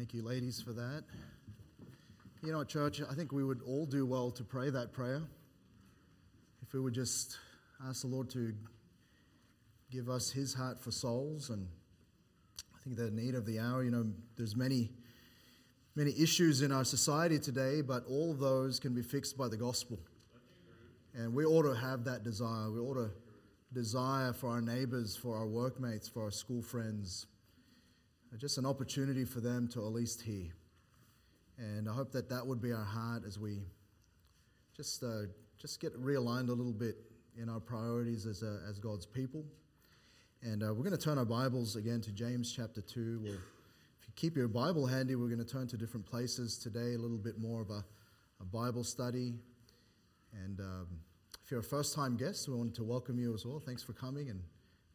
Thank you, ladies, for that. You know, church, I think we would all do well to pray that prayer. If we would just ask the Lord to give us His heart for souls, and I think the need of the hour. You know, there's many, many issues in our society today, but all of those can be fixed by the gospel. And we ought to have that desire. We ought to desire for our neighbors, for our workmates, for our school friends, just an opportunity for them to at least hear. And I hope that that would be our heart as we just, uh, just get realigned a little bit in our priorities as, uh, as God's people. And uh, we're going to turn our Bibles again to James chapter 2. Well, if you keep your Bible handy, we're going to turn to different places today, a little bit more of a, a Bible study. And um, if you're a first time guest, we wanted to welcome you as well. Thanks for coming and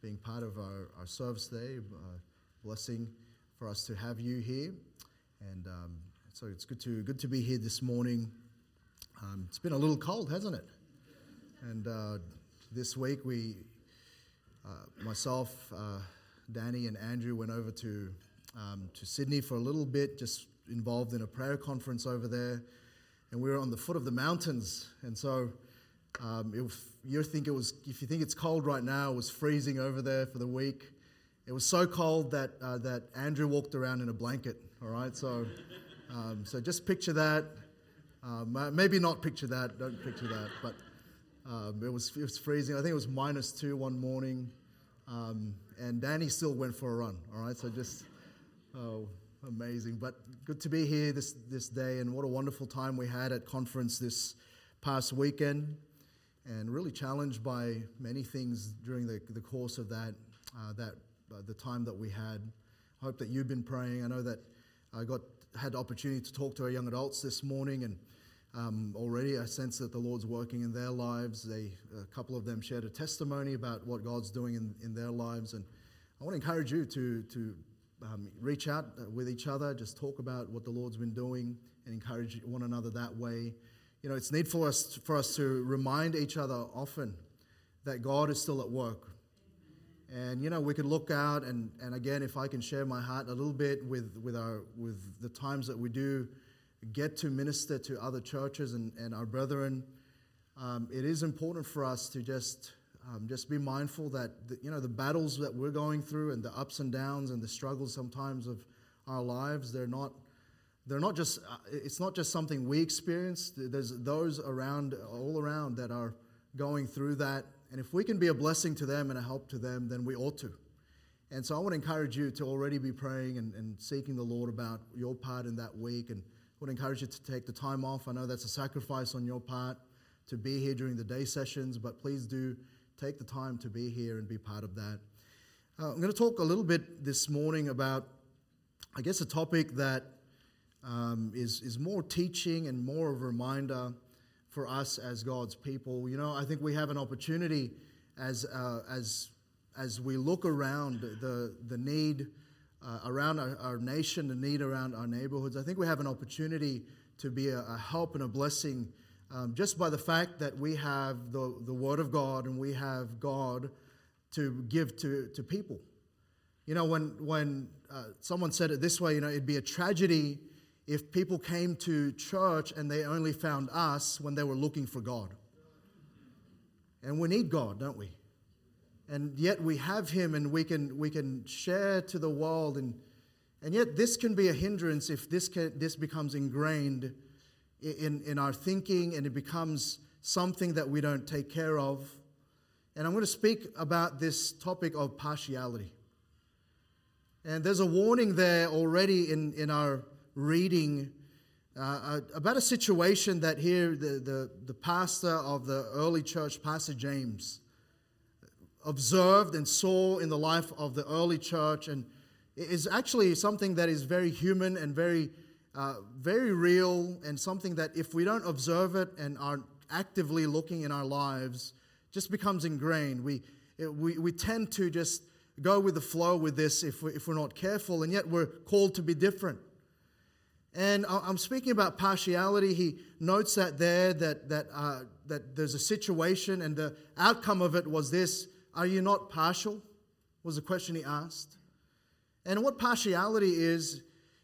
being part of our, our service today. Uh, blessing for us to have you here. And um, so it's good to, good to be here this morning. Um, it's been a little cold, hasn't it? And uh, this week, we, uh, myself, uh, Danny, and Andrew went over to, um, to Sydney for a little bit, just involved in a prayer conference over there. And we were on the foot of the mountains. And so um, if you think it was, if you think it's cold right now, it was freezing over there for the week. It was so cold that, uh, that Andrew walked around in a blanket, all right? So, um, so just picture that. Um, maybe not picture that, don't picture that. But um, it, was, it was freezing. I think it was minus two one morning. Um, and Danny still went for a run, all right? So just, oh, amazing. But good to be here this, this day. And what a wonderful time we had at conference this past weekend. And really challenged by many things during the, the course of that, uh, that uh, the time that we had. I hope that you've been praying. I know that I got had the opportunity to talk to our young adults this morning, and um, already I sense that the Lord's working in their lives. They, a couple of them shared a testimony about what God's doing in, in their lives, and I want to encourage you to to um, reach out uh, with each other, just talk about what the Lord's been doing, and encourage one another that way. You know, it's needful for us for us to remind each other often that God is still at work. And you know, we could look out and, and again, if I can share my heart a little bit with, with, our, with the times that we do get to minister to other churches and, and our brethren, um, it is important for us to just, um, just be mindful that the, you know, the battles that we're going through and the ups and downs and the struggles sometimes of our lives, they're not, they're not just, uh, it's not just something we experience. There's those around, all around that are going through that and if we can be a blessing to them and a help to them, then we ought to. And so I want to encourage you to already be praying and, and seeking the Lord about your part in that week. And I would encourage you to take the time off. I know that's a sacrifice on your part to be here during the day sessions, but please do take the time to be here and be part of that. Uh, I'm going to talk a little bit this morning about, I guess, a topic that um, is is more teaching and more of a reminder for us as God's people. You know, I think we have an opportunity as, uh, as, as we look around the, the need uh, around our, our, nation, the need around our neighborhoods. I think we have an opportunity to be a, a help and a blessing um, just by the fact that we have the, the Word of God and we have God to give to, to people. You know, when, when uh, someone said it this way, you know, it'd be a tragedy if people came to church and they only found us when they were looking for God. And we need God, don't we? And yet we have Him and we can, we can share to the world. And, and yet this can be a hindrance if this, can, this becomes ingrained in, in our thinking and it becomes something that we don't take care of. And I'm going to speak about this topic of partiality. And there's a warning there already in, in our reading uh, about a situation that here the, the, the pastor of the early church, Pastor James, observed and saw in the life of the early church, and is actually something that is very human and very, uh, very real, and something that if we don't observe it and are actively looking in our lives, just becomes ingrained. We, we, we tend to just go with the flow with this if, we, if we're not careful, and yet we're called to be different. And I'm speaking about partiality. He notes that there that, that, uh, that there's a situation, and the outcome of it was this Are you not partial? was the question he asked. And what partiality is,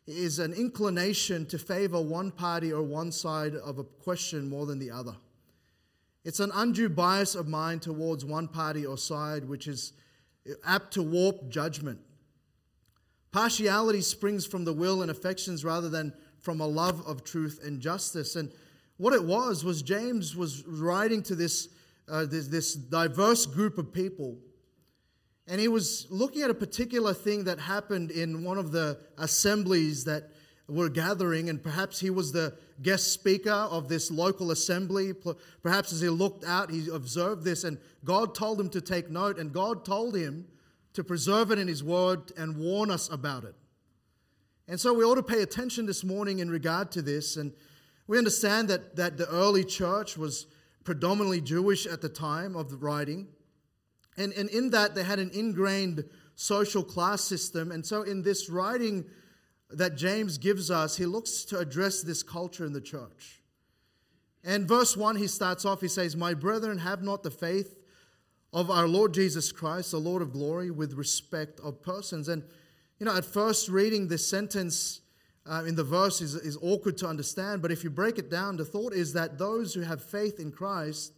is an inclination to favor one party or one side of a question more than the other. It's an undue bias of mind towards one party or side, which is apt to warp judgment. Partiality springs from the will and affections rather than from a love of truth and justice. And what it was was James was writing to this, uh, this, this diverse group of people and he was looking at a particular thing that happened in one of the assemblies that were gathering, and perhaps he was the guest speaker of this local assembly. Perhaps as he looked out, he observed this, and God told him to take note, and God told him to preserve it in his word and warn us about it. And so we ought to pay attention this morning in regard to this. And we understand that, that the early church was predominantly Jewish at the time of the writing. And, and in that, they had an ingrained social class system. And so, in this writing that James gives us, he looks to address this culture in the church. And verse 1, he starts off, he says, My brethren, have not the faith of our Lord Jesus Christ, the Lord of glory, with respect of persons. And, you know, at first reading this sentence uh, in the verse is, is awkward to understand, but if you break it down, the thought is that those who have faith in Christ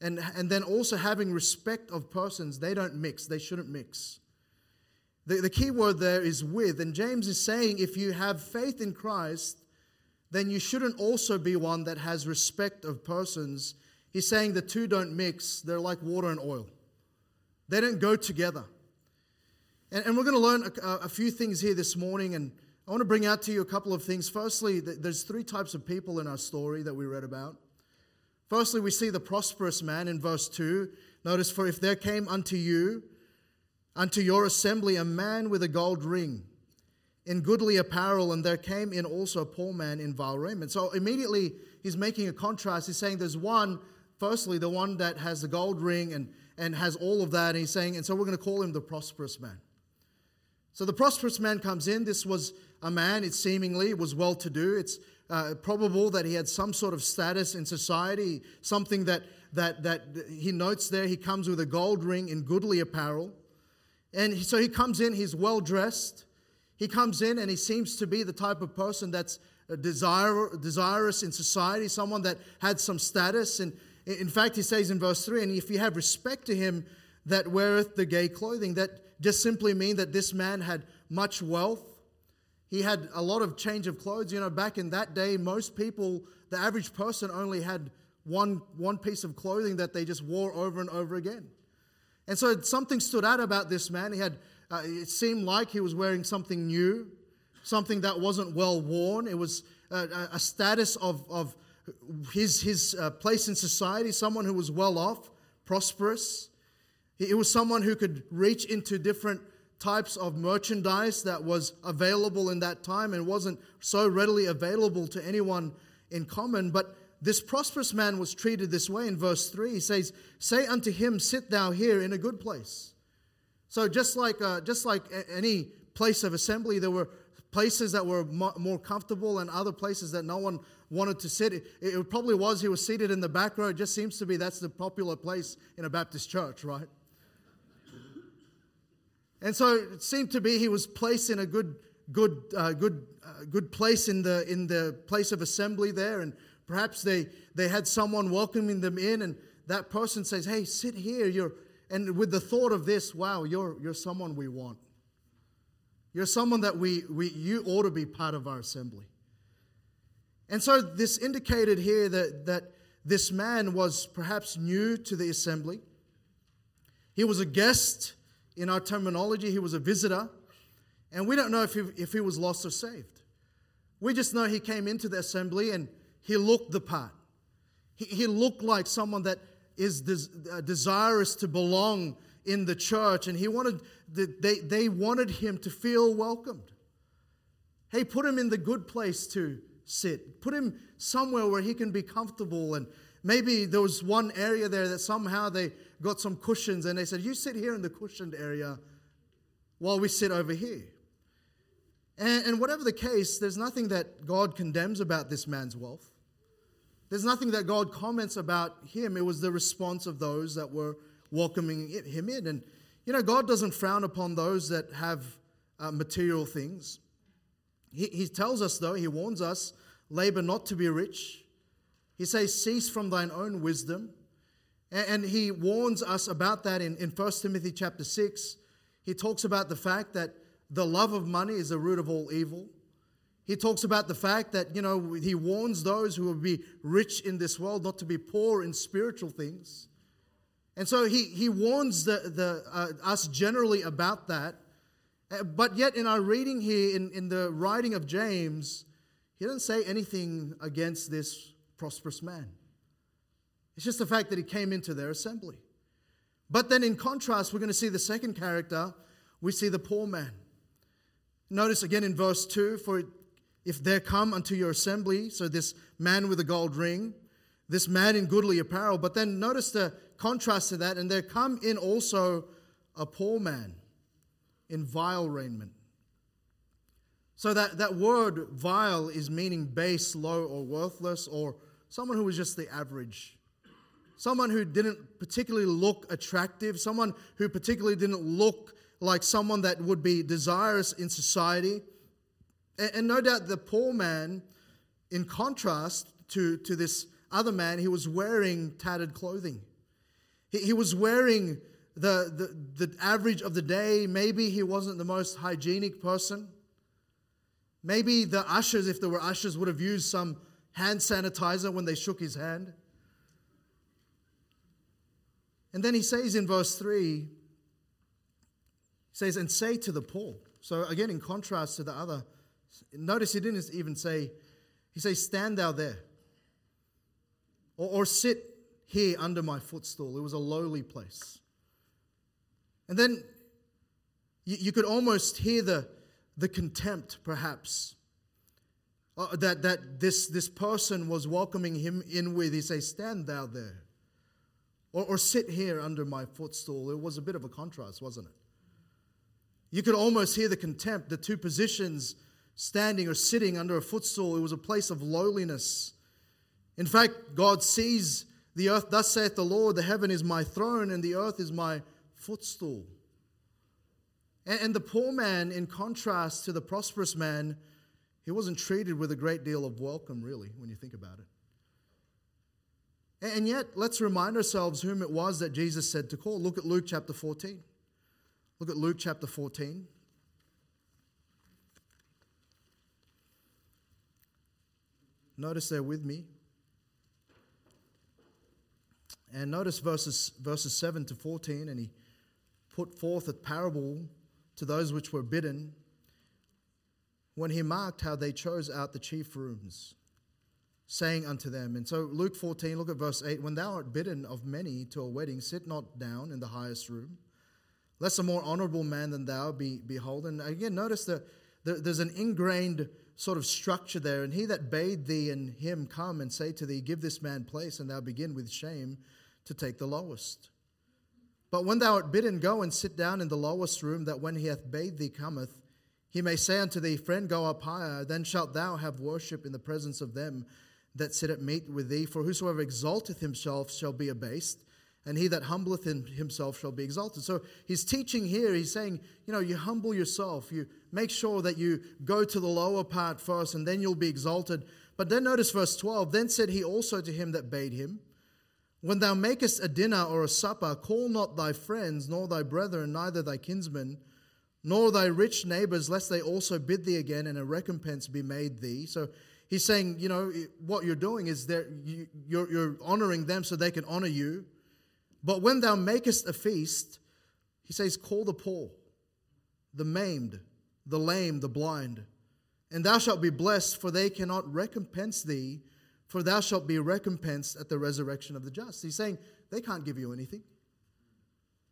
and, and then also having respect of persons, they don't mix, they shouldn't mix. The, the key word there is with, and James is saying if you have faith in Christ, then you shouldn't also be one that has respect of persons. He's saying the two don't mix, they're like water and oil, they don't go together. And, and we're going to learn a, a few things here this morning, and I want to bring out to you a couple of things. Firstly, there's three types of people in our story that we read about. Firstly, we see the prosperous man in verse 2. Notice, for if there came unto you, unto your assembly, a man with a gold ring, in goodly apparel, and there came in also a poor man in vile raiment. So immediately he's making a contrast. He's saying there's one, firstly, the one that has the gold ring and, and has all of that. And he's saying, and so we're going to call him the prosperous man. So the prosperous man comes in. This was a man, it seemingly was well to do. It's uh, probable that he had some sort of status in society, something that, that, that he notes there. He comes with a gold ring in goodly apparel. And so he comes in, he's well dressed. He comes in and he seems to be the type of person that's desire, desirous in society, someone that had some status. And in fact, he says in verse 3 and if you have respect to him that weareth the gay clothing, that just simply mean that this man had much wealth he had a lot of change of clothes. You know, back in that day, most people, the average person only had one, one piece of clothing that they just wore over and over again. And so something stood out about this man. He had, uh, it seemed like he was wearing something new, something that wasn't well worn. It was uh, a status of, of his, his uh, place in society, someone who was well off, prosperous. It was someone who could reach into different types of merchandise that was available in that time and wasn't so readily available to anyone in common. But this prosperous man was treated this way in verse 3. He says, Say unto him, Sit thou here in a good place. So, just like, uh, just like any place of assembly, there were places that were more comfortable and other places that no one wanted to sit. It, it probably was he was seated in the back row. It just seems to be that's the popular place in a Baptist church, right? And so it seemed to be he was placed in a good, good, uh, good, uh, good place in the, in the place of assembly there. And perhaps they, they had someone welcoming them in, and that person says, Hey, sit here. You're, and with the thought of this, wow, you're, you're someone we want. You're someone that we, we, you ought to be part of our assembly. And so this indicated here that, that this man was perhaps new to the assembly. He was a guest in our terminology, he was a visitor. And we don't know if he, if he was lost or saved. We just know he came into the assembly and he looked the part. He, he looked like someone that is des, uh, desirous to belong in the church, and he wanted the, they, they wanted him to feel welcomed. Hey, put him in the good place to sit. Put him somewhere where he can be comfortable. And maybe there was one area there that somehow they got some cushions and they said, You sit here in the cushioned area while we sit over here. And, and whatever the case, there's nothing that God condemns about this man's wealth. There's nothing that God comments about him. It was the response of those that were welcoming him in. And, you know, God doesn't frown upon those that have uh, material things. He, he tells us, though, he warns us labor not to be rich. He says, cease from thine own wisdom. And, he warns us about that in, in 1 Timothy chapter 6. He talks about the fact that the love of money is the root of all evil. He talks about the fact that, you know, he warns those who will be rich in this world not to be poor in spiritual things. And so he, he warns the, the, uh, us generally about that. Uh, but yet, in our reading here, in, in the writing of James, he doesn't say anything against this prosperous man. It's just the fact that he came into their assembly. But then, in contrast, we're going to see the second character. We see the poor man. Notice again in verse 2 For if there come unto your assembly, so this man with a gold ring, this man in goodly apparel, but then notice the contrast to that, and there come in also a poor man in vile raiment. So that, that word vile is meaning base, low, or worthless, or someone who was just the average. Someone who didn't particularly look attractive, someone who particularly didn't look like someone that would be desirous in society. And, and no doubt the poor man, in contrast to, to this other man, he was wearing tattered clothing. He, he was wearing the, the, the average of the day. Maybe he wasn't the most hygienic person. Maybe the ushers, if there were ushers, would have used some hand sanitizer when they shook his hand. And then he says in verse 3, he says, and say to the poor. So again, in contrast to the other, notice he didn't even say, he says, stand thou there. Or, or sit here under my footstool. It was a lowly place. And then you, you could almost hear the, the contempt, perhaps, uh, that, that this, this person was welcoming him in with. He says, Stand thou there. Or, or sit here under my footstool. It was a bit of a contrast, wasn't it? You could almost hear the contempt, the two positions standing or sitting under a footstool. It was a place of lowliness. In fact, God sees the earth, thus saith the Lord, the heaven is my throne and the earth is my footstool. And, and the poor man, in contrast to the prosperous man, he wasn't treated with a great deal of welcome, really, when you think about it. And yet, let's remind ourselves whom it was that Jesus said to call. Look at Luke chapter 14. Look at Luke chapter 14. Notice there with me. And notice verses, verses 7 to 14. And he put forth a parable to those which were bidden when he marked how they chose out the chief rooms, saying unto them, and so Luke 14, look at verse 8 When thou art bidden of many to a wedding, sit not down in the highest room, lest a more honorable man than thou be beholden. Again, notice that there's an ingrained sort of structure there. And he that bade thee and him come and say to thee, Give this man place, and thou begin with shame to take the lowest. But when thou art bidden, go and sit down in the lowest room, that when he hath bade thee cometh, he may say unto thee, Friend, go up higher. Then shalt thou have worship in the presence of them that sit at meat with thee. For whosoever exalteth himself shall be abased, and he that humbleth himself shall be exalted. So he's teaching here, he's saying, you know, you humble yourself, you make sure that you go to the lower part first, and then you'll be exalted. But then notice verse 12 Then said he also to him that bade him, when thou makest a dinner or a supper, call not thy friends, nor thy brethren, neither thy kinsmen, nor thy rich neighbors, lest they also bid thee again, and a recompense be made thee. So he's saying, you know, what you're doing is that you're, you're honoring them so they can honor you. But when thou makest a feast, he says, call the poor, the maimed, the lame, the blind, and thou shalt be blessed, for they cannot recompense thee for thou shalt be recompensed at the resurrection of the just. He's saying they can't give you anything.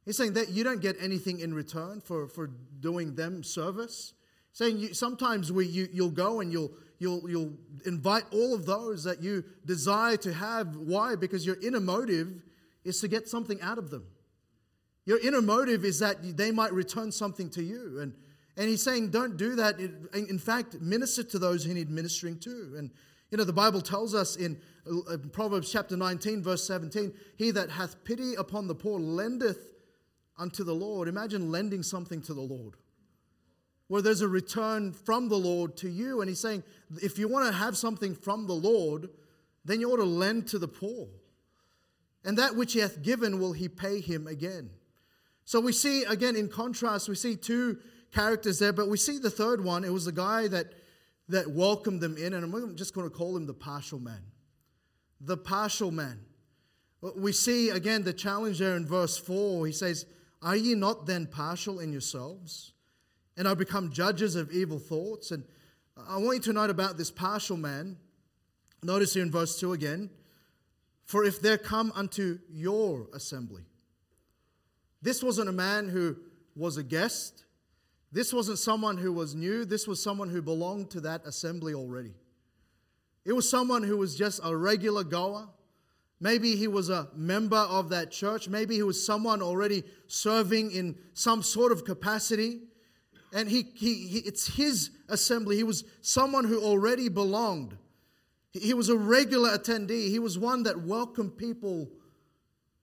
He's saying that you don't get anything in return for, for doing them service. Saying you, sometimes we, you, you'll go and you'll, you'll, you'll invite all of those that you desire to have. Why? Because your inner motive is to get something out of them. Your inner motive is that they might return something to you. And, and he's saying, don't do that. In fact, minister to those who need ministering to. And you know, the Bible tells us in uh, Proverbs chapter 19, verse 17, He that hath pity upon the poor lendeth unto the Lord. Imagine lending something to the Lord. where there's a return from the Lord to you. And he's saying, if you want to have something from the Lord, then you ought to lend to the poor. And that which he hath given will he pay him again. So we see, again, in contrast, we see two characters there, but we see the third one. It was the guy that, that welcomed them in, and I'm just going to call him the partial man. The partial man. We see, again, the challenge there in verse 4. He says, Are ye not then partial in yourselves? And are become judges of evil thoughts? And I want you to note about this partial man. Notice here in verse 2 again. For if there come unto your assembly. This wasn't a man who was a guest. This wasn't someone who was new. This was someone who belonged to that assembly already. It was someone who was just a regular goer. Maybe he was a member of that church. Maybe he was someone already serving in some sort of capacity. And he, he, he it's his assembly. He was someone who already belonged. He was a regular attendee. He was one that welcomed people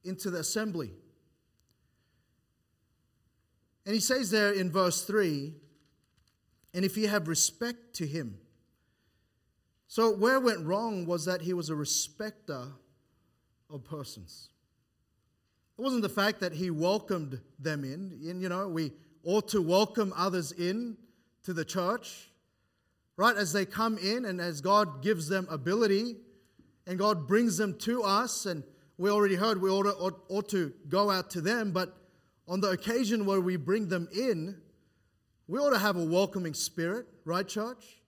into the assembly. And he says there in verse 3 and if you have respect to him. So, where went wrong was that he was a respecter of persons. It wasn't the fact that he welcomed them in. You know, we ought to welcome others in to the church right? As they come in and as God gives them ability and God brings them to us, and we already heard we ought to, ought to go out to them, but on the occasion where we bring them in, we ought to have a welcoming spirit, right, church?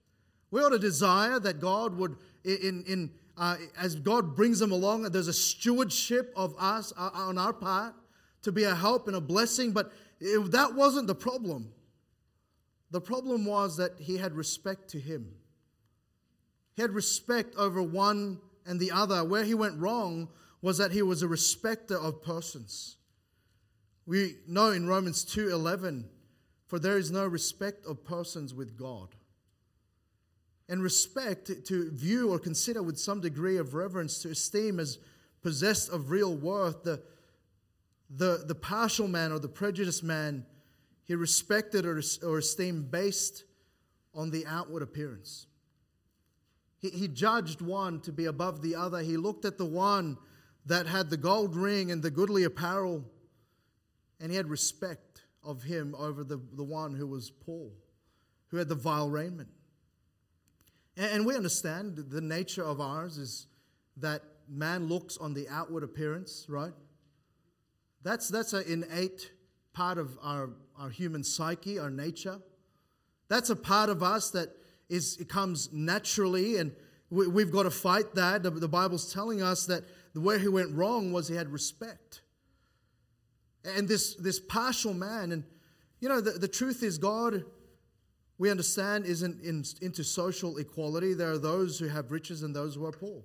We ought to desire that God would, in, in uh, as God brings them along, there's a stewardship of us uh, on our part to be a help and a blessing. But if that wasn't the problem. The problem was that he had respect to him. He had respect over one and the other. Where he went wrong was that he was a respecter of persons. We know in Romans 2:11, for there is no respect of persons with God. And respect to view or consider with some degree of reverence, to esteem as possessed of real worth, the, the, the partial man or the prejudiced man he respected or, or esteemed based on the outward appearance. He, he judged one to be above the other. He looked at the one that had the gold ring and the goodly apparel, and he had respect of him over the, the one who was poor, who had the vile raiment. And, we understand the nature of ours is that man looks on the outward appearance, right? That's, that's an innate part of our, our human psyche, our nature. That's a part of us that is it comes naturally, and we, have got to fight that. The, the Bible's telling us that the way he went wrong was he had respect. And this, this partial man, and you know, the, the truth is, God, we understand, isn't in, into social equality. There are those who have riches and those who are poor.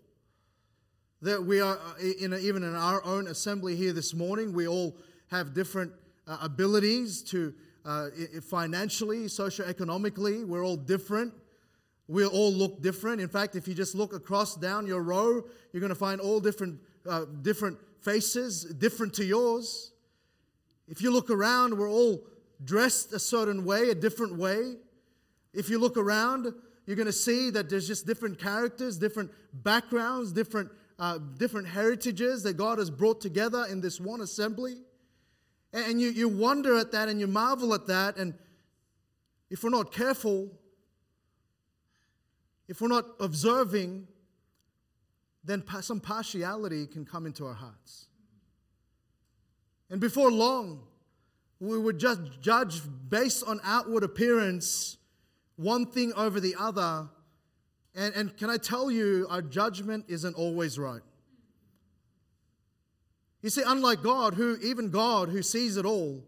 That we are, uh, in a, even in our own assembly here this morning, we all have different uh, abilities to uh, financially, socioeconomically. We're all different. We all look different. In fact, if you just look across down your row, you're going to find all different, uh, different faces, different to yours. If you look around, we're all dressed a certain way, a different way. If you look around, you're going to see that there's just different characters, different backgrounds, different, uh, different heritages that God has brought together in this one assembly. And you, you wonder at that and you marvel at that. And if we're not careful, if we're not observing, then some partiality can come into our hearts. And before long, we would just judge based on outward appearance one thing over the other. And, and can I tell you, our judgment isn't always right. You see, unlike God, who even God, who sees it all,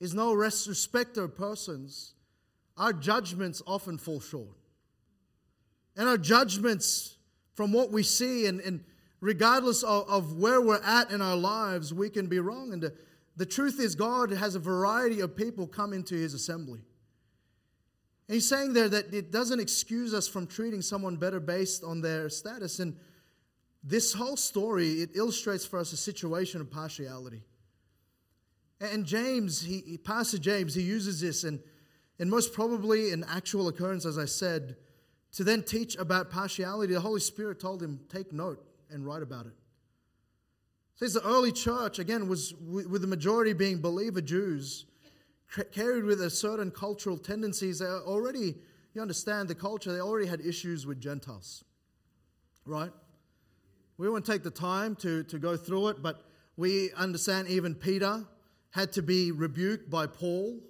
is no respecter of persons, our judgments often fall short. And our judgments from what we see, and, and regardless of, of, where we're at in our lives, we can be wrong. And the, the truth is, God has a variety of people come into his assembly. He's saying there that it doesn't excuse us from treating someone better based on their status. And this whole story, it illustrates for us a situation of partiality. And James, he, Pastor James, he uses this, and and most probably an actual occurrence, as I said, to then teach about partiality. The Holy Spirit told him, Take note and write about it. Says the early church, again, was with the majority being believer Jews, carried with a certain cultural tendencies. They already, you understand the culture, they already had issues with Gentiles, right? We won't take the time to, to go through it, but we understand even Peter had to be rebuked by Paul.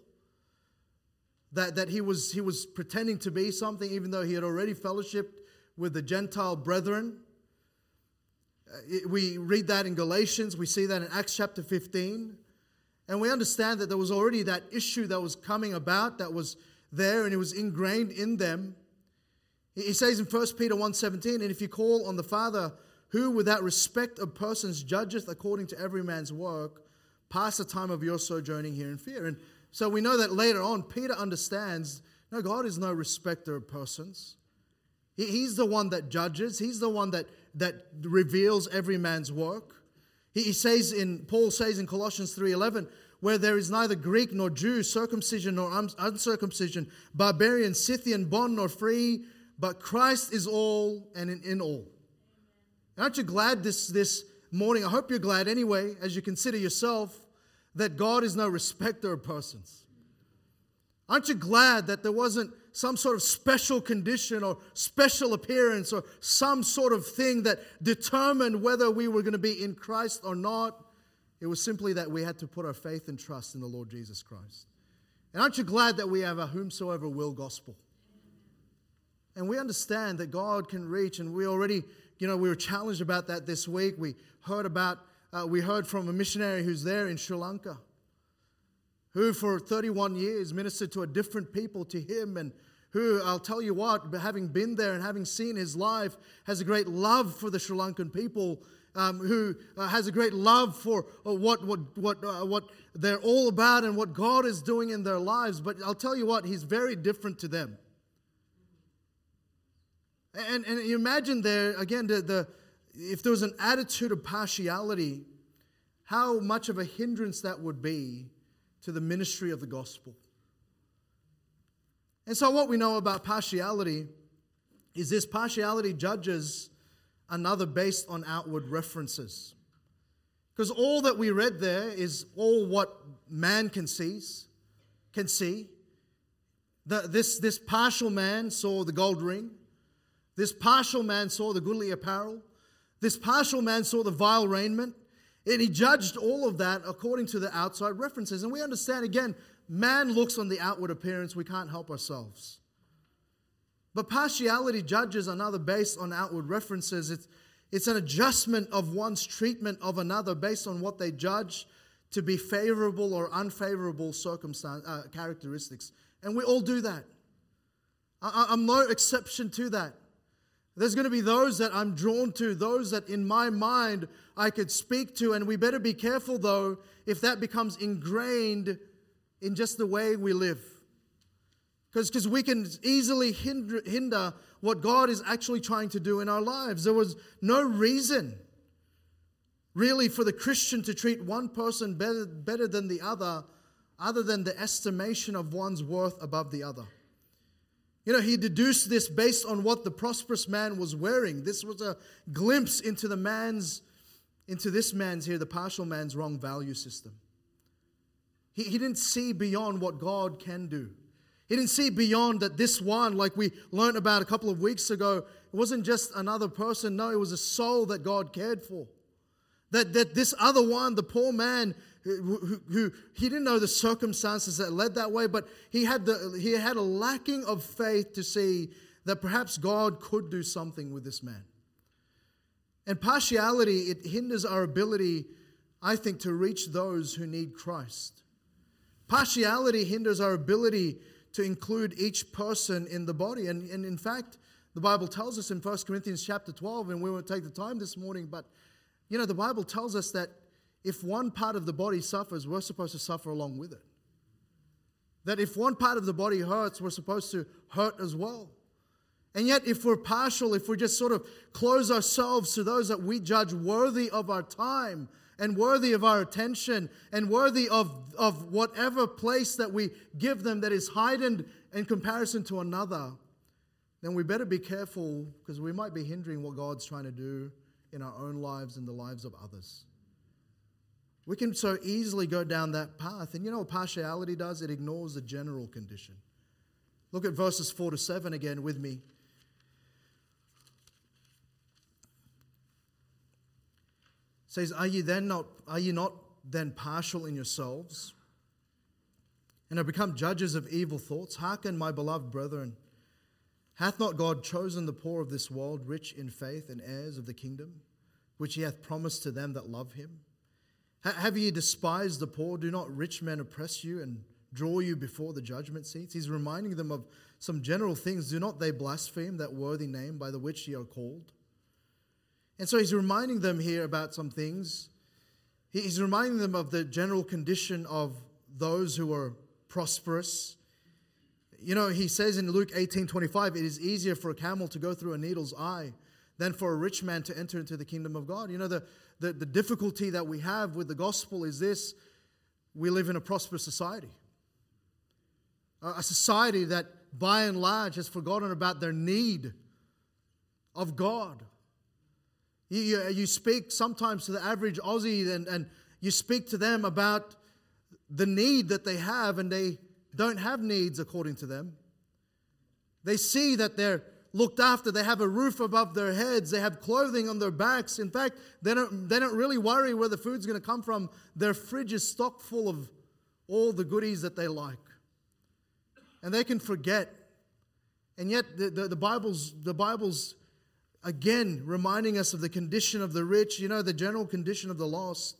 That, that he, was, he was pretending to be something, even though he had already fellowshipped with the Gentile brethren. Uh, we read that in Galatians, we see that in Acts chapter 15. And we understand that there was already that issue that was coming about, that was there, and it was ingrained in them. He says in 1 Peter 1:17, and if you call on the Father who without respect of persons judgeth according to every man's work, pass the time of your sojourning here in fear. And so we know that later on, Peter understands no, God is no respecter of persons. He, he's the one that judges, He's the one that, that reveals every man's work. He, he says in, Paul says in Colossians 3.11, where there is neither Greek nor Jew, circumcision nor uncircumcision, barbarian, Scythian, bond nor free, but Christ is all and in, in all. Aren't you glad this, this morning? I hope you're glad anyway, as you consider yourself, that God is no respecter of persons. Aren't you glad that there wasn't some sort of special condition or special appearance or some sort of thing that determined whether we were going to be in Christ or not? It was simply that we had to put our faith and trust in the Lord Jesus Christ. And aren't you glad that we have a whomsoever will gospel? And we understand that God can reach, and we already you know, we were challenged about that this week. We heard about, uh, we heard from a missionary who's there in Sri Lanka, who for 31 years ministered to a different people to him, and who, I'll tell you what, having been there and having seen his life, has a great love for the Sri Lankan people. Um, who uh, has a great love for uh, what, what, what, uh, what they're all about and what God is doing in their lives. But I'll tell you what, he's very different to them. And, and you imagine there, again, the, the, if there was an attitude of partiality, how much of a hindrance that would be to the ministry of the gospel. And so, what we know about partiality is this partiality judges another based on outward references. Because all that we read there is all what man can see, can see. The, this, this partial man saw the gold ring. This partial man saw the goodly apparel. This partial man saw the vile raiment. And he judged all of that according to the outside references. And we understand, again, man looks on the outward appearance, we can't help ourselves. But partiality judges another based on outward references. It's, it's an adjustment of one's treatment of another based on what they judge to be favorable or unfavorable circumstance, uh, characteristics. And we all do that. I, I'm no exception to that. There's going to be those that I'm drawn to, those that in my mind I could speak to. And we better be careful, though, if that becomes ingrained in just the way we live. Because we can easily hinder, hinder what God is actually trying to do in our lives. There was no reason, really, for the Christian to treat one person better, better than the other, other than the estimation of one's worth above the other. You know, he deduced this based on what the prosperous man was wearing. This was a glimpse into the man's, into this man's here, the partial man's wrong value system. He, he didn't see beyond what God can do. He didn't see beyond that this one, like we learned about a couple of weeks ago, it wasn't just another person. No, it was a soul that God cared for. That, that this other one, the poor man, who, who, he didn't know the circumstances that led that way, but he had, the, he had a lacking of faith to see that perhaps God could do something with this man. And partiality, it hinders our ability, I think, to reach those who need Christ. Partiality hinders our ability to include each person in the body. And, and in fact, the Bible tells us in 1 Corinthians chapter 12, and we won't take the time this morning, but you know, the Bible tells us that if one part of the body suffers, we're supposed to suffer along with it. That if one part of the body hurts, we're supposed to hurt as well. And yet, if we're partial, if we just sort of close ourselves to those that we judge worthy of our time and worthy of our attention and worthy of, of whatever place that we give them that is heightened in comparison to another, then we better be careful because we might be hindering what God's trying to do in our own lives and the lives of others. We can so easily go down that path. And you know what partiality does? It ignores the general condition. Look at verses 4 to 7 again with me. It says, Are you then not are you not then partial in yourselves? And have become judges of evil thoughts? Hearken, my beloved brethren. Hath not God chosen the poor of this world, rich in faith and heirs of the kingdom, which he hath promised to them that love him? Have ye despised the poor? Do not rich men oppress you and draw you before the judgment seats? He's reminding them of some general things. Do not they blaspheme that worthy name by the which ye are called? And so he's reminding them here about some things. He's reminding them of the general condition of those who are prosperous. You know, he says in Luke 18 25, it is easier for a camel to go through a needle's eye than for a rich man to enter into the kingdom of God. You know, the, the, the difficulty that we have with the gospel is this we live in a prosperous society. A society that, by and large, has forgotten about their need of God. You, you, you, speak sometimes to the average Aussie and, and you speak to them about the need that they have, and they don't have needs according to them. They see that they're looked after. They have a roof above their heads. They have clothing on their backs. In fact, they don't, they don't really worry where the food's going to come from. Their fridge is stocked full of all the goodies that they like. And they can forget. And yet, the, the, the Bible's, the Bible's again reminding us of the condition of the rich, you know, the general condition of the lost.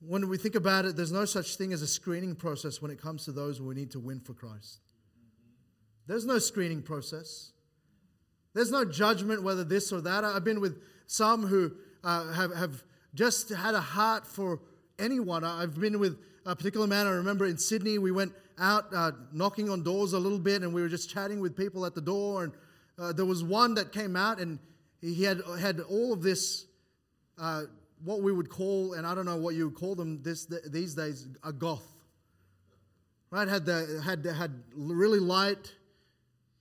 When we think about it, there's no such thing as a screening process when it comes to those we need to win for Christ. There's no screening process. There's no judgment whether this or that. I've been with some who uh, have, have just had a heart for anyone. I've been with a particular man. I remember in Sydney, we went out uh, knocking on doors a little bit and we were just chatting with people at the door. And uh, there was one that came out and he had, had all of this, uh, what we would call, and I don't know what you would call them this, these days, a goth. Right? Had, the, had, had really light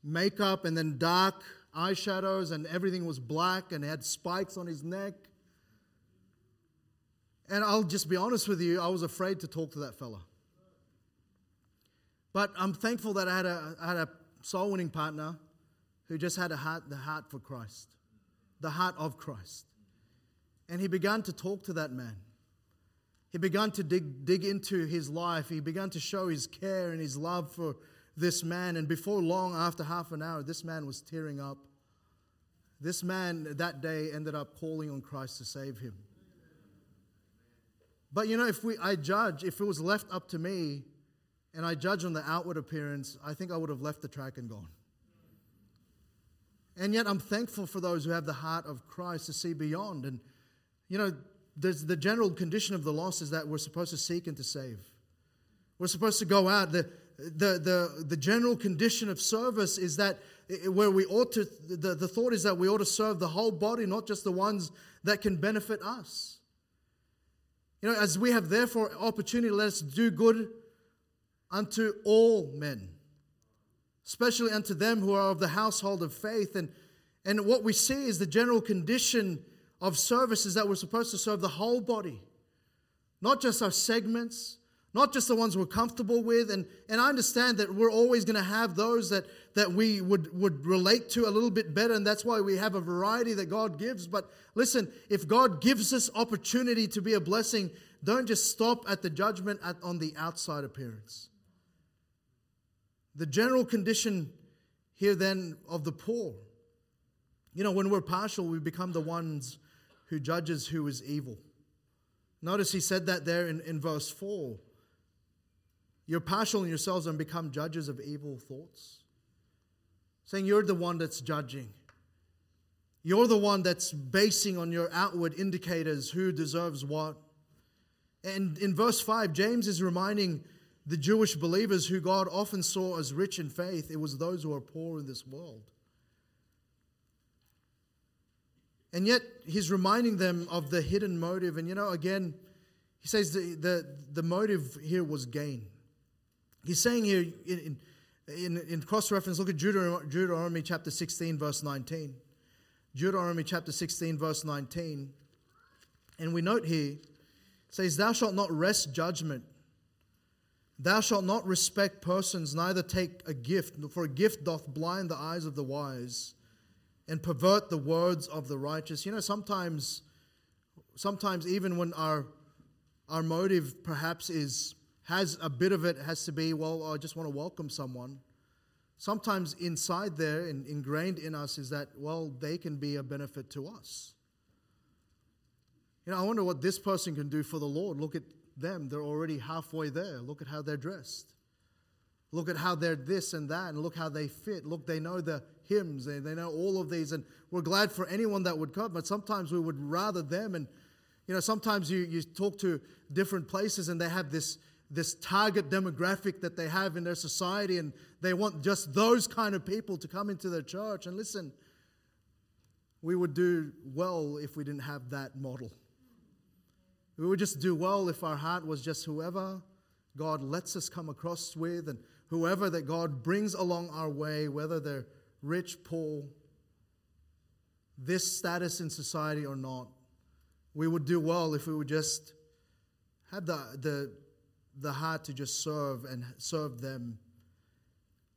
makeup and then dark eyeshadows, and everything was black and had spikes on his neck. And I'll just be honest with you, I was afraid to talk to that fella. But I'm thankful that I had a, I had a soul winning partner who just had a heart, the heart for Christ, the heart of Christ. And he began to talk to that man. He began to dig, dig into his life. He began to show his care and his love for this man. And before long, after half an hour, this man was tearing up. This man that day ended up calling on Christ to save him. But you know, if we, I judge, if it was left up to me and I judge on the outward appearance, I think I would have left the track and gone. And yet I'm thankful for those who have the heart of Christ to see beyond. And, you know, there's the general condition of the lost is that we're supposed to seek and to save. We're supposed to go out. The, the, the, the general condition of service is that where we ought to, the, the thought is that we ought to serve the whole body, not just the ones that can benefit us. You know, as we have therefore opportunity, let us do good unto all men, especially unto them who are of the household of faith. And, and what we see is the general condition of service is that we're supposed to serve the whole body, not just our segments, not just the ones we're comfortable with. And, and I understand that we're always going to have those that, that we would, would relate to a little bit better, and that's why we have a variety that God gives. But listen, if God gives us opportunity to be a blessing, don't just stop at the judgment at, on the outside appearance. The general condition here then of the poor. You know, when we're partial, we become the ones who judges who is evil. Notice he said that there in, in verse 4. You're partial in yourselves and become judges of evil thoughts. Saying you're the one that's judging. You're the one that's basing on your outward indicators who deserves what. And in verse 5, James is reminding the Jewish believers who God often saw as rich in faith, it was those who are poor in this world. And yet, he's reminding them of the hidden motive. And you know, again, he says the, the, the motive here was gain. He's saying here in, in, in cross reference, look at Deuteronomy, Deuteronomy chapter 16, verse 19. Deuteronomy chapter 16, verse 19. And we note here, says, Thou shalt not wrest judgment. Thou shalt not respect persons, neither take a gift, for a gift doth blind the eyes of the wise and pervert the words of the righteous. You know, sometimes, sometimes even when our our motive perhaps is has a bit of it has to be, well, I just want to welcome someone. Sometimes inside there and ingrained in us is that, well, they can be a benefit to us. You know, I wonder what this person can do for the Lord. Look at them. They're already halfway there. Look at how they're dressed. Look at how they're this and that, and look how they fit. Look, they know the hymns, and they know all of these, and we're glad for anyone that would come, but sometimes we would rather them. And, you know, sometimes you, you talk to different places and they have this, this target demographic that they have in their society, and they want just those kind of people to come into their church. And listen, we would do well if we didn't have that model. We would just do well if our heart was just whoever God lets us come across with and whoever that God brings along our way, whether they're rich, poor, this status in society or not. We would do well if we would just have the, the, the heart to just serve and serve them.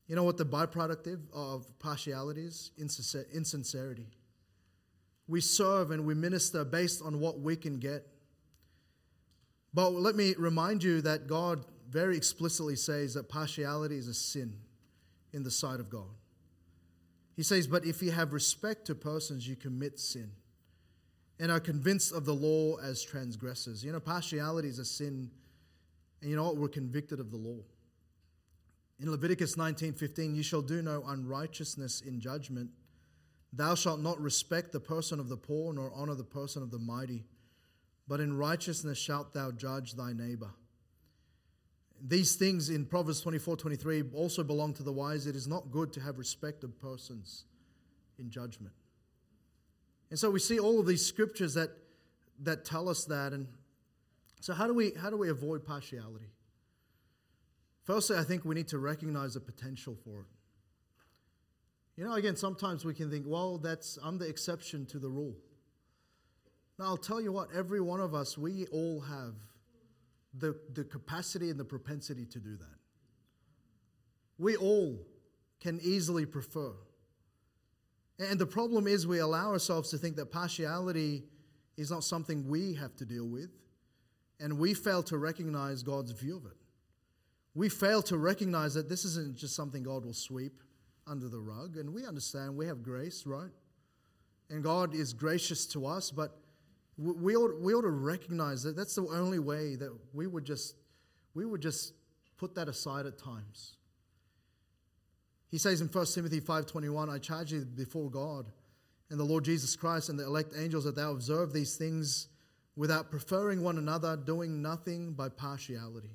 You know what the byproduct of partiality is? Insincerity. We serve and we minister based on what we can get but let me remind you that God very explicitly says that partiality is a sin in the sight of God. He says, But if you have respect to persons, you commit sin and are convinced of the law as transgressors. You know, partiality is a sin, and you know what? We're convicted of the law. In Leviticus 19:15, you shall do no unrighteousness in judgment. Thou shalt not respect the person of the poor, nor honor the person of the mighty but in righteousness shalt thou judge thy neighbor. These things in Proverbs 24 23 also belong to the wise. It is not good to have respect of persons in judgment. And so we see all of these scriptures that, that tell us that. And so, how do, we, how do we avoid partiality? Firstly, I think we need to recognize the potential for it. You know, again, sometimes we can think, well, that's I'm the exception to the rule. Now, I'll tell you what, every one of us, we all have the, the capacity and the propensity to do that. We all can easily prefer. And the problem is, we allow ourselves to think that partiality is not something we have to deal with, and we fail to recognize God's view of it. We fail to recognize that this isn't just something God will sweep under the rug, and we understand we have grace, right? And God is gracious to us, but we ought, we ought to recognize that that's the only way that we would just we would just put that aside at times he says in 1 timothy 5.21 i charge you before god and the lord jesus christ and the elect angels that thou observe these things without preferring one another doing nothing by partiality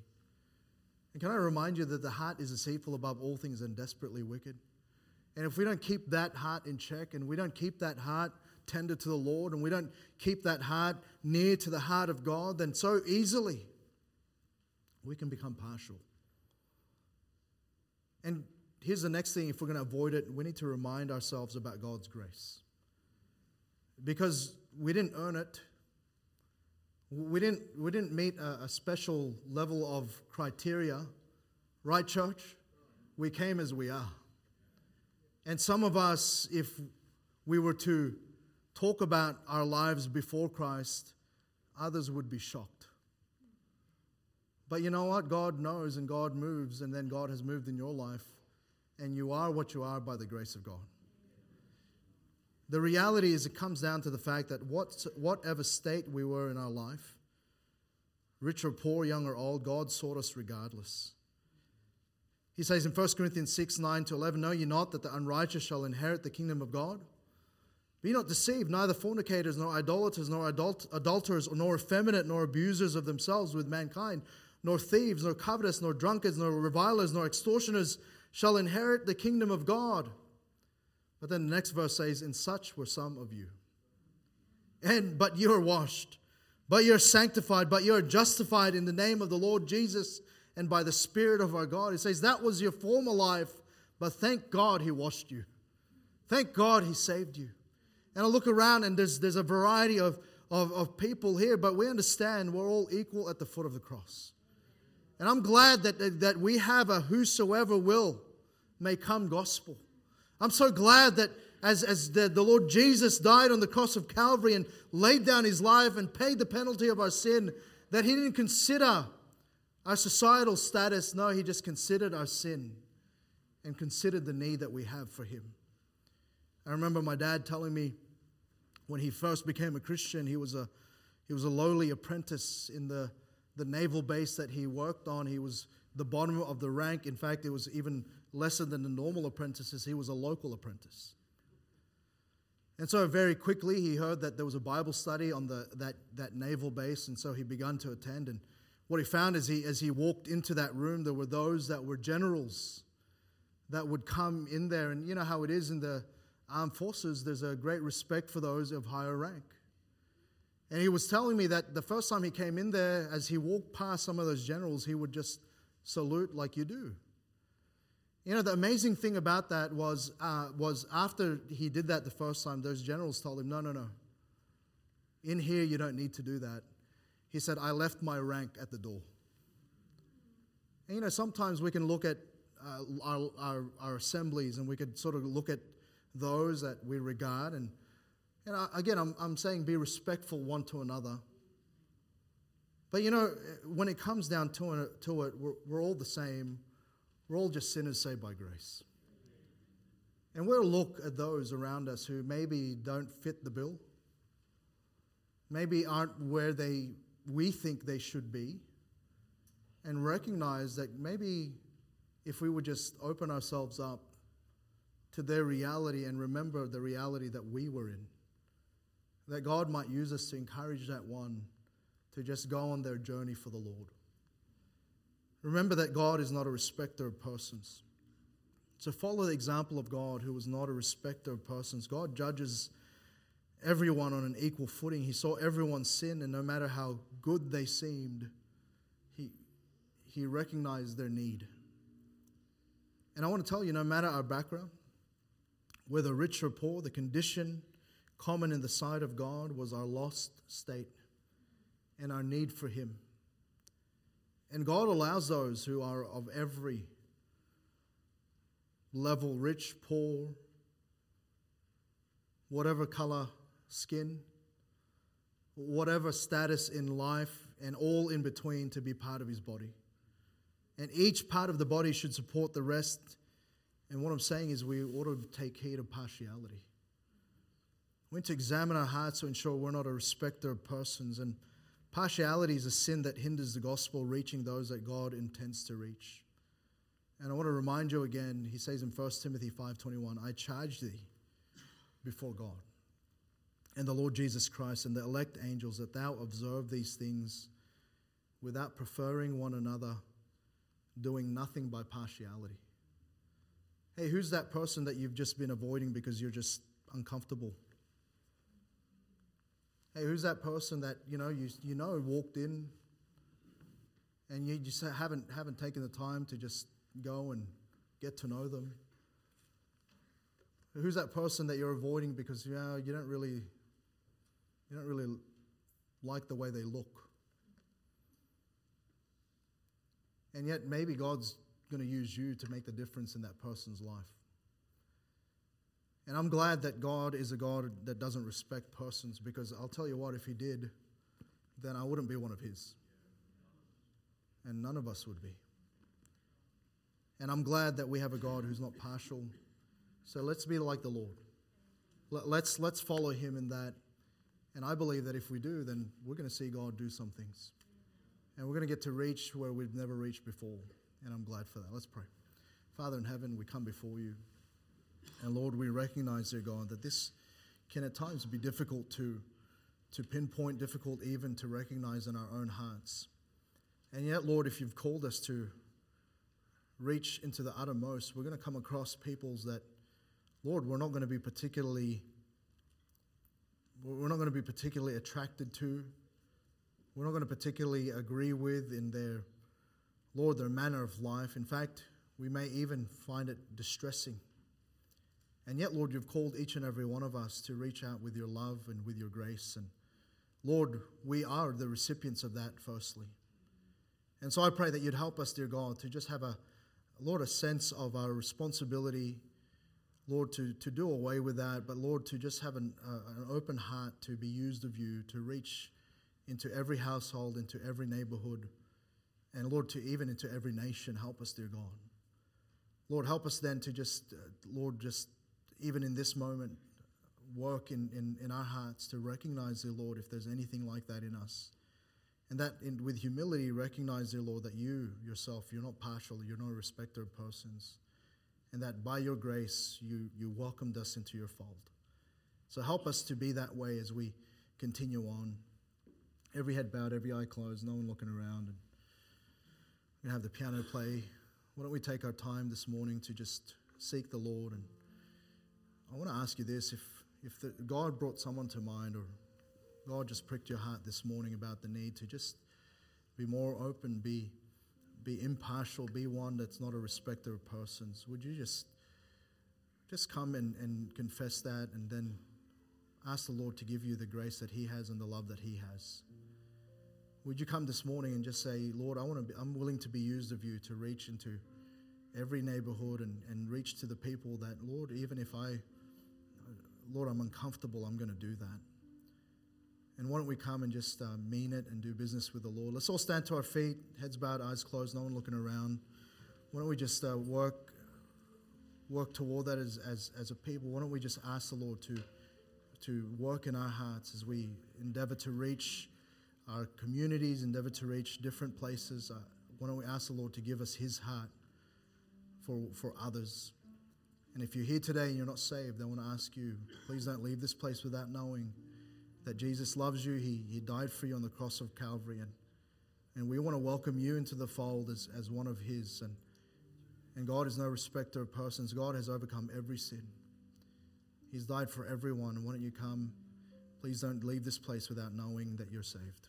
and can i remind you that the heart is deceitful above all things and desperately wicked and if we don't keep that heart in check and we don't keep that heart tender to the Lord and we don't keep that heart near to the heart of God, then so easily we can become partial. And here's the next thing if we're going to avoid it, we need to remind ourselves about God's grace. Because we didn't earn it. We didn't, we didn't meet a, a special level of criteria, right, church? We came as we are. And some of us, if we were to talk about our lives before Christ, others would be shocked. But you know what? God knows and God moves, and then God has moved in your life, and you are what you are by the grace of God. The reality is, it comes down to the fact that what, whatever state we were in our life, rich or poor, young or old, God sought us regardless. He says in 1 Corinthians 6 9 to 11, Know ye not that the unrighteous shall inherit the kingdom of God? Be not deceived, neither fornicators, nor idolaters, nor adult- adulterers, nor effeminate, nor abusers of themselves with mankind, nor thieves, nor covetous, nor drunkards, nor revilers, nor extortioners shall inherit the kingdom of God. But then the next verse says, And such were some of you. And but you're washed, but you're sanctified, but you're justified in the name of the Lord Jesus and by the Spirit of our God. He says that was your former life, but thank God He washed you. Thank God He saved you. And I look around and there's, there's a variety of, of, of people here, but we understand we're all equal at the foot of the cross. And I'm glad that, that we have a whosoever will may come gospel. I'm so glad that as, as the, the Lord Jesus died on the cross of Calvary and laid down his life and paid the penalty of our sin, that he didn't consider our societal status. No, he just considered our sin and considered the need that we have for him. I remember my dad telling me when he first became a Christian, he was a, he was a lowly apprentice in the, the naval base that he worked on. He was the bottom of the rank. In fact, it was even lesser than the normal apprentices. He was a local apprentice. And so very quickly he heard that there was a Bible study on the, that, that naval base, and so he began to attend. And what he found is he, as he walked into that room, there were those that were generals that would come in there. And you know how it is in the armed forces, there's a great respect for those of higher rank. And he was telling me that the first time he came in there, as he walked past some of those generals, he would just salute like you do. You know, the amazing thing about that was, uh, was after he did that the first time, those generals told him, no, no, no. In here, you don't need to do that. He said, I left my rank at the door. And, you know, sometimes we can look at uh, our, our, our, assemblies and we could sort of look at those that we regard. And, and I, again, I'm, I'm saying be respectful one to another. But, you know, when it comes down to it, to it we're, we're all the same we're all just sinners saved by grace. And we'll look at those around us who maybe don't fit the bill, maybe aren't where they we think they should be, and recognize that maybe if we would just open ourselves up to their reality and remember the reality that we were in, that God might use us to encourage that one to just go on their journey for the Lord. Remember that God is not a respecter of persons. So follow the example of God, who was not a respecter of persons. God judges everyone on an equal footing. He saw everyone's sin, and no matter how good they seemed, he, he recognized their need. And I want to tell you no matter our background, whether rich or poor, the condition common in the sight of God was our lost state and our need for Him. And God allows those who are of every level rich, poor, whatever color skin, whatever status in life, and all in between to be part of his body. And each part of the body should support the rest. And what I'm saying is, we ought to take heed of partiality. We need to examine our hearts to ensure we're not a respecter of persons. And Partiality is a sin that hinders the gospel reaching those that God intends to reach. And I want to remind you again, he says in 1 Timothy 5:21, I charge thee before God and the Lord Jesus Christ and the elect angels that thou observe these things without preferring one another, doing nothing by partiality. Hey, who's that person that you've just been avoiding because you're just uncomfortable? Hey, who's that person that you know you, you know walked in and you just haven't haven't taken the time to just go and get to know them? Who's that person that you're avoiding because you know you don't really you don't really like the way they look? And yet maybe God's going to use you to make the difference in that person's life. And I'm glad that God is a God that doesn't respect persons because I'll tell you what, if He did, then I wouldn't be one of His. And none of us would be. And I'm glad that we have a God who's not partial. So let's be like the Lord. Let's, let's follow Him in that. And I believe that if we do, then we're going to see God do some things. And we're going to get to reach where we've never reached before. And I'm glad for that. Let's pray. Father in heaven, we come before you. And Lord, we recognize, dear God, that this can at times be difficult to, to pinpoint, difficult even to recognize in our own hearts. And yet, Lord, if you've called us to reach into the uttermost, we're going to come across peoples that, Lord, we're not going to be particularly, we're not going to be particularly attracted to, we're not going to particularly agree with in their, Lord, their manner of life. In fact, we may even find it distressing. And yet, Lord, you've called each and every one of us to reach out with your love and with your grace. And Lord, we are the recipients of that, firstly. And so I pray that you'd help us, dear God, to just have a, Lord, a sense of our responsibility, Lord, to, to do away with that, but Lord, to just have an, uh, an open heart to be used of you, to reach into every household, into every neighborhood, and Lord, to even into every nation. Help us, dear God. Lord, help us then to just, uh, Lord, just even in this moment, work in, in, in our hearts to recognize, dear Lord, if there's anything like that in us. And that in, with humility, recognize, dear Lord, that you yourself, you're not partial, you're not a respecter of persons. And that by your grace, you, you welcomed us into your fold. So help us to be that way as we continue on. Every head bowed, every eye closed, no one looking around. And to have the piano play. Why don't we take our time this morning to just seek the Lord? And I want to ask you this if, if the, God brought someone to mind or God just pricked your heart this morning about the need to just be more open, be, be impartial, be one that's not a respecter of persons, would you just, just come and, and confess that and then ask the Lord to give you the grace that He has and the love that He has? Would you come this morning and just say, Lord, I want to be, I'm willing to be used of you to reach into every neighborhood and, and reach to the people that, Lord, even if I, Lord, I'm uncomfortable, I'm going to do that. And why don't we come and just uh, mean it and do business with the Lord? Let's all stand to our feet, heads bowed, eyes closed, no one looking around. Why don't we just uh, work work toward that as, as, as a people? Why don't we just ask the Lord to, to work in our hearts as we endeavor to reach our communities, endeavor to reach different places. Uh, why don't we ask the Lord to give us His heart for, for others? And if you're here today and you're not saved, I want to ask you please don't leave this place without knowing that Jesus loves you. He, he died for you on the cross of Calvary. And, and we want to welcome you into the fold as, as one of His. And, and God is no respecter of persons, God has overcome every sin. He's died for everyone. Why don't you come? Please don't leave this place without knowing that you're saved.